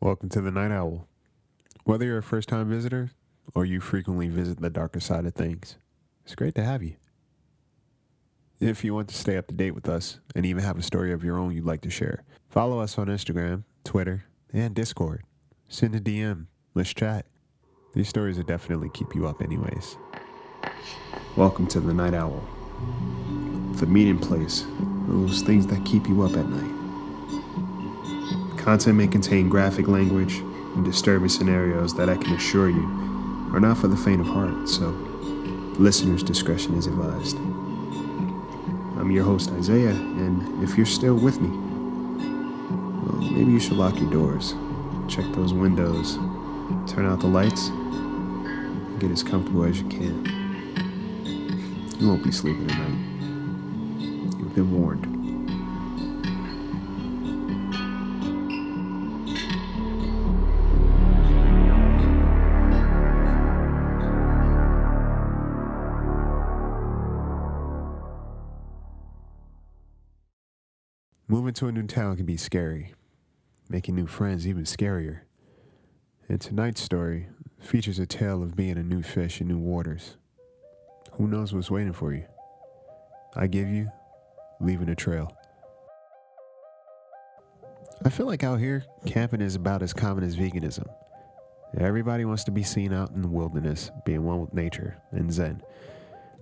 Welcome to the Night Owl. Whether you're a first time visitor or you frequently visit the darker side of things, it's great to have you. If you want to stay up to date with us and even have a story of your own you'd like to share, follow us on Instagram, Twitter, and Discord. Send a DM. Let's chat. These stories will definitely keep you up, anyways. Welcome to the Night Owl, the meeting place, those things that keep you up at night. Content may contain graphic language and disturbing scenarios that I can assure you are not for the faint of heart, so listeners' discretion is advised. I'm your host, Isaiah, and if you're still with me, well, maybe you should lock your doors, check those windows, turn out the lights, and get as comfortable as you can. You won't be sleeping tonight. You've been warned. Moving to a new town can be scary, making new friends even scarier. And tonight's story features a tale of being a new fish in new waters. Who knows what's waiting for you? I give you leaving a trail. I feel like out here, camping is about as common as veganism. Everybody wants to be seen out in the wilderness, being one with nature and Zen.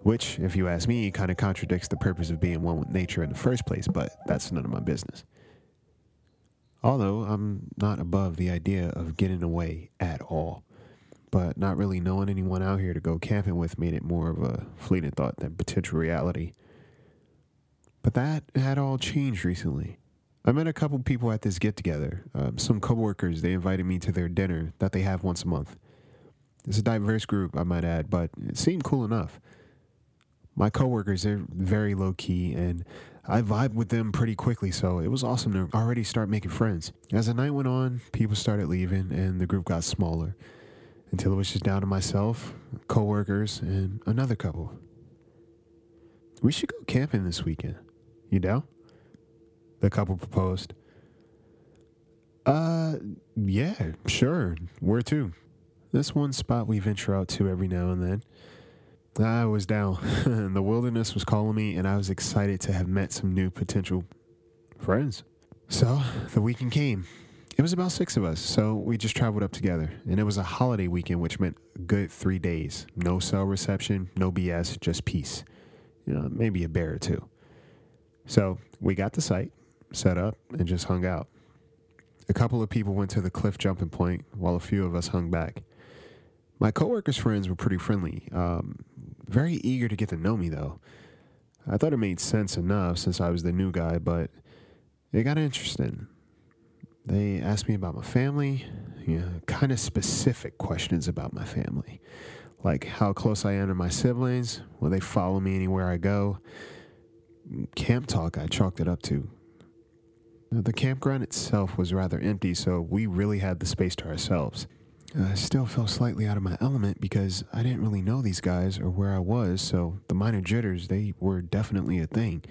Which, if you ask me, kind of contradicts the purpose of being one with nature in the first place, but that's none of my business. Although I'm not above the idea of getting away at all, but not really knowing anyone out here to go camping with made it more of a fleeting thought than potential reality. But that had all changed recently. I met a couple people at this get together. Um, some coworkers, they invited me to their dinner that they have once a month. It's a diverse group, I might add, but it seemed cool enough my coworkers they're very low key and I vibe with them pretty quickly, so it was awesome to already start making friends. As the night went on, people started leaving and the group got smaller until it was just down to myself, coworkers, and another couple. We should go camping this weekend. You down? The couple proposed. Uh, yeah, sure. Where to? This one spot we venture out to every now and then. I was down. the wilderness was calling me, and I was excited to have met some new potential friends. So the weekend came. It was about six of us, so we just traveled up together. And it was a holiday weekend, which meant good three days. No cell reception, no BS, just peace. You know, maybe a bear or two. So we got the site set up and just hung out. A couple of people went to the cliff jumping point while a few of us hung back. My coworkers' friends were pretty friendly. Um, very eager to get to know me, though. I thought it made sense enough since I was the new guy, but it got interesting. They asked me about my family, you know, kind of specific questions about my family, like how close I am to my siblings, will they follow me anywhere I go. Camp talk, I chalked it up to. The campground itself was rather empty, so we really had the space to ourselves. I still felt slightly out of my element because I didn't really know these guys or where I was, so the minor jitters, they were definitely a thing.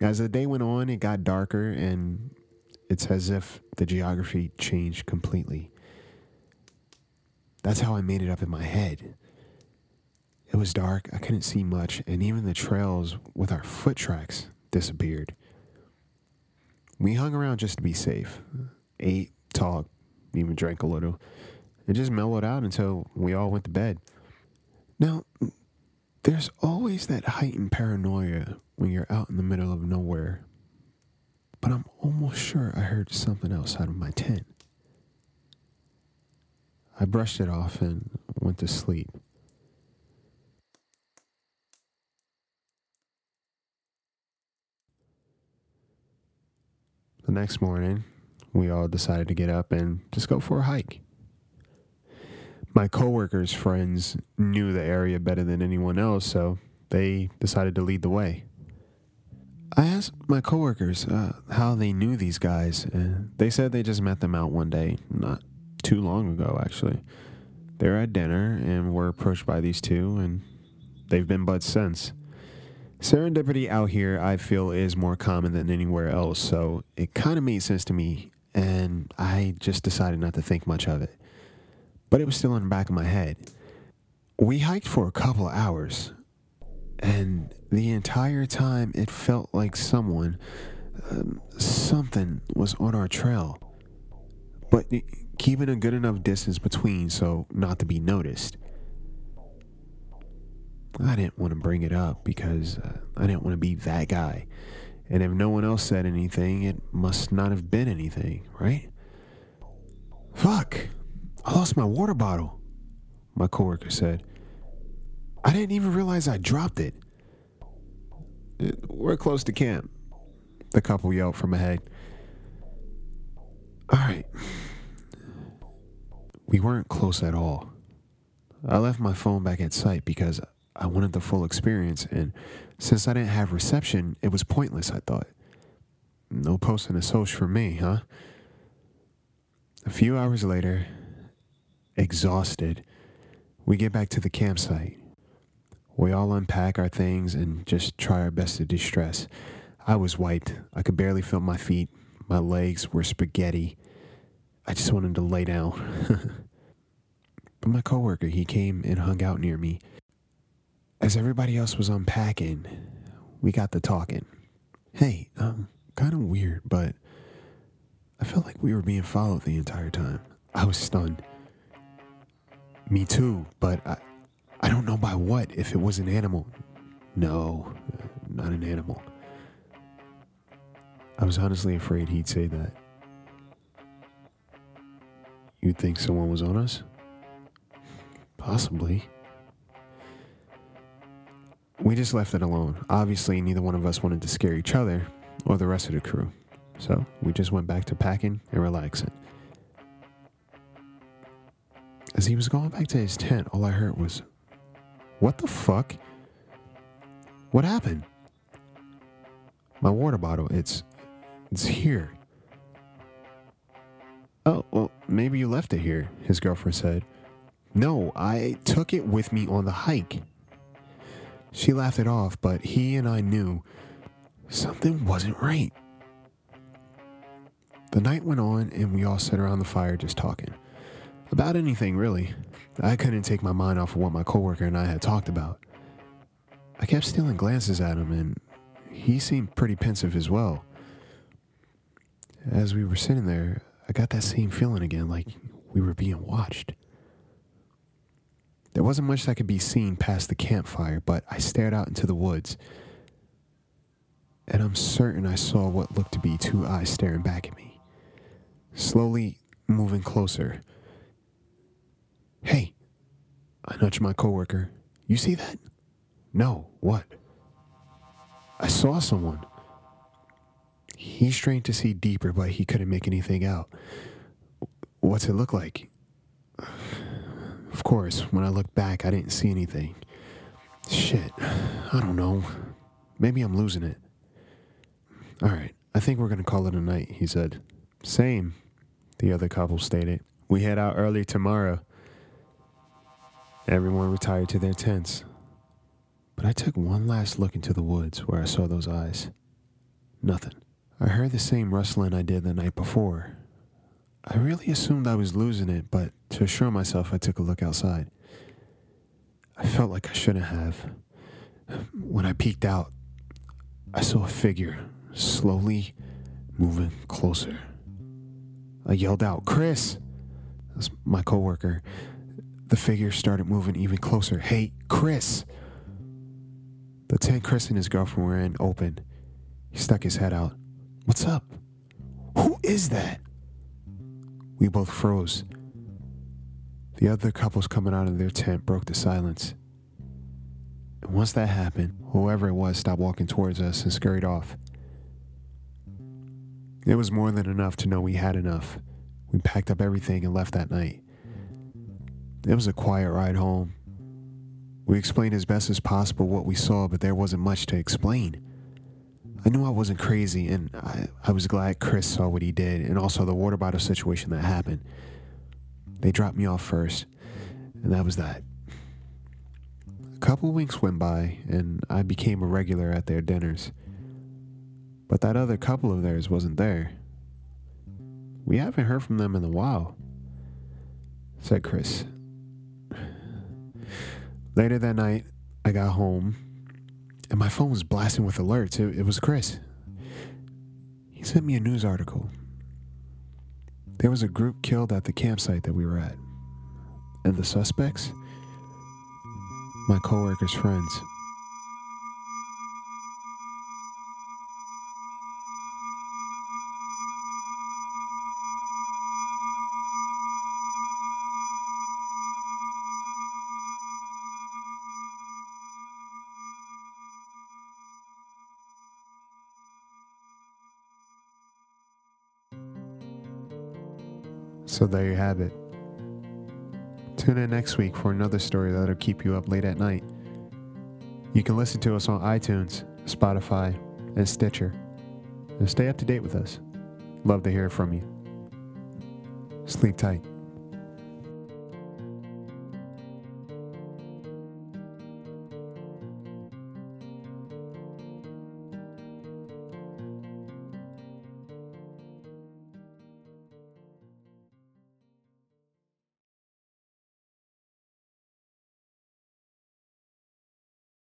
As the day went on, it got darker, and it's as if the geography changed completely. That's how I made it up in my head. It was dark, I couldn't see much, and even the trails with our foot tracks disappeared. We hung around just to be safe, ate, talked, even drank a little. It just mellowed out until we all went to bed. Now, there's always that heightened paranoia when you're out in the middle of nowhere. But I'm almost sure I heard something outside of my tent. I brushed it off and went to sleep. The next morning, we all decided to get up and just go for a hike my coworkers' friends knew the area better than anyone else, so they decided to lead the way. I asked my coworkers uh, how they knew these guys, and they said they just met them out one day, not too long ago, actually. They were at dinner and were approached by these two, and they've been buds since. Serendipity out here, I feel, is more common than anywhere else, so it kind of made sense to me and I just decided not to think much of it. But it was still in the back of my head. We hiked for a couple of hours, and the entire time it felt like someone, um, something was on our trail. But keeping a good enough distance between so not to be noticed. I didn't want to bring it up because uh, I didn't want to be that guy. And if no one else said anything, it must not have been anything, right? Fuck, I lost my water bottle, my coworker said. I didn't even realize I dropped it. We're close to camp, the couple yelled from ahead. All right. We weren't close at all. I left my phone back at site because I wanted the full experience, and since I didn't have reception, it was pointless, I thought. No posting a social for me, huh? A few hours later, exhausted, we get back to the campsite. We all unpack our things and just try our best to distress. I was wiped. I could barely feel my feet. My legs were spaghetti. I just wanted to lay down. but my coworker, he came and hung out near me. As everybody else was unpacking, we got to talking. Hey, um, kind of weird, but I felt like we were being followed the entire time. I was stunned. Me too, but I, I don't know by what, if it was an animal. No, uh, not an animal. I was honestly afraid he'd say that. You'd think someone was on us? Possibly. We just left it alone. Obviously, neither one of us wanted to scare each other or the rest of the crew. So we just went back to packing and relaxing. As he was going back to his tent, all I heard was, What the fuck? What happened? My water bottle, it's it's here. Oh, well, maybe you left it here, his girlfriend said. No, I took it with me on the hike. She laughed it off, but he and I knew something wasn't right. The night went on, and we all sat around the fire just talking. About anything, really. I couldn't take my mind off of what my coworker and I had talked about. I kept stealing glances at him, and he seemed pretty pensive as well. As we were sitting there, I got that same feeling again, like we were being watched. There wasn't much that could be seen past the campfire, but I stared out into the woods, and I'm certain I saw what looked to be two eyes staring back at me, slowly moving closer. Hey, I nudged my coworker. You see that? No, what? I saw someone. He strained to see deeper, but he couldn't make anything out. What's it look like? Of course, when I looked back, I didn't see anything. Shit, I don't know. Maybe I'm losing it. All right, I think we're gonna call it a night, he said. Same, the other couple stated. We head out early tomorrow. Everyone retired to their tents. But I took one last look into the woods where I saw those eyes. Nothing. I heard the same rustling I did the night before, I really assumed I was losing it, but to assure myself, I took a look outside. I felt like I shouldn't have. When I peeked out, I saw a figure slowly moving closer. I yelled out, Chris! That's my coworker. The figure started moving even closer. Hey, Chris! The tent Chris and his girlfriend were in opened. He stuck his head out. What's up? Who is that? We both froze. The other couples coming out of their tent broke the silence. And once that happened, whoever it was stopped walking towards us and scurried off. It was more than enough to know we had enough. We packed up everything and left that night. It was a quiet ride home. We explained as best as possible what we saw, but there wasn't much to explain. I knew I wasn't crazy, and I, I was glad Chris saw what he did, and also the water bottle situation that happened. They dropped me off first, and that was that. A couple weeks went by, and I became a regular at their dinners. But that other couple of theirs wasn't there. We haven't heard from them in a while, said Chris. Later that night, I got home and my phone was blasting with alerts. It, it was Chris. He sent me a news article. There was a group killed at the campsite that we were at. And the suspects? My coworker's friends. So there you have it. Tune in next week for another story that'll keep you up late at night. You can listen to us on iTunes, Spotify, and Stitcher. And stay up to date with us. Love to hear from you. Sleep tight.